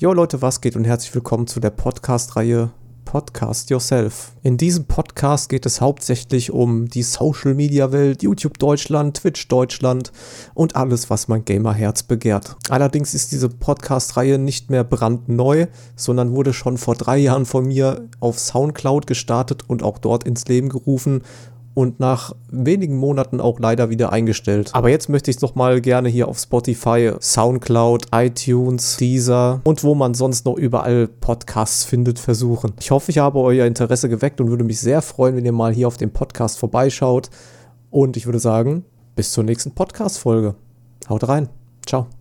Jo Leute, was geht und herzlich willkommen zu der Podcast-Reihe Podcast Yourself. In diesem Podcast geht es hauptsächlich um die Social Media Welt, YouTube Deutschland, Twitch Deutschland und alles, was mein Gamerherz begehrt. Allerdings ist diese Podcast-Reihe nicht mehr brandneu, sondern wurde schon vor drei Jahren von mir auf Soundcloud gestartet und auch dort ins Leben gerufen und nach wenigen Monaten auch leider wieder eingestellt. Aber jetzt möchte ich es nochmal gerne hier auf Spotify, Soundcloud, iTunes, Deezer und wo man sonst noch überall Podcasts findet, versuchen. Ich hoffe, ich habe euer Interesse geweckt und würde mich sehr freuen, wenn ihr mal hier auf dem Podcast vorbeischaut. Und ich würde sagen, bis zur nächsten Podcast-Folge. Haut rein. Ciao.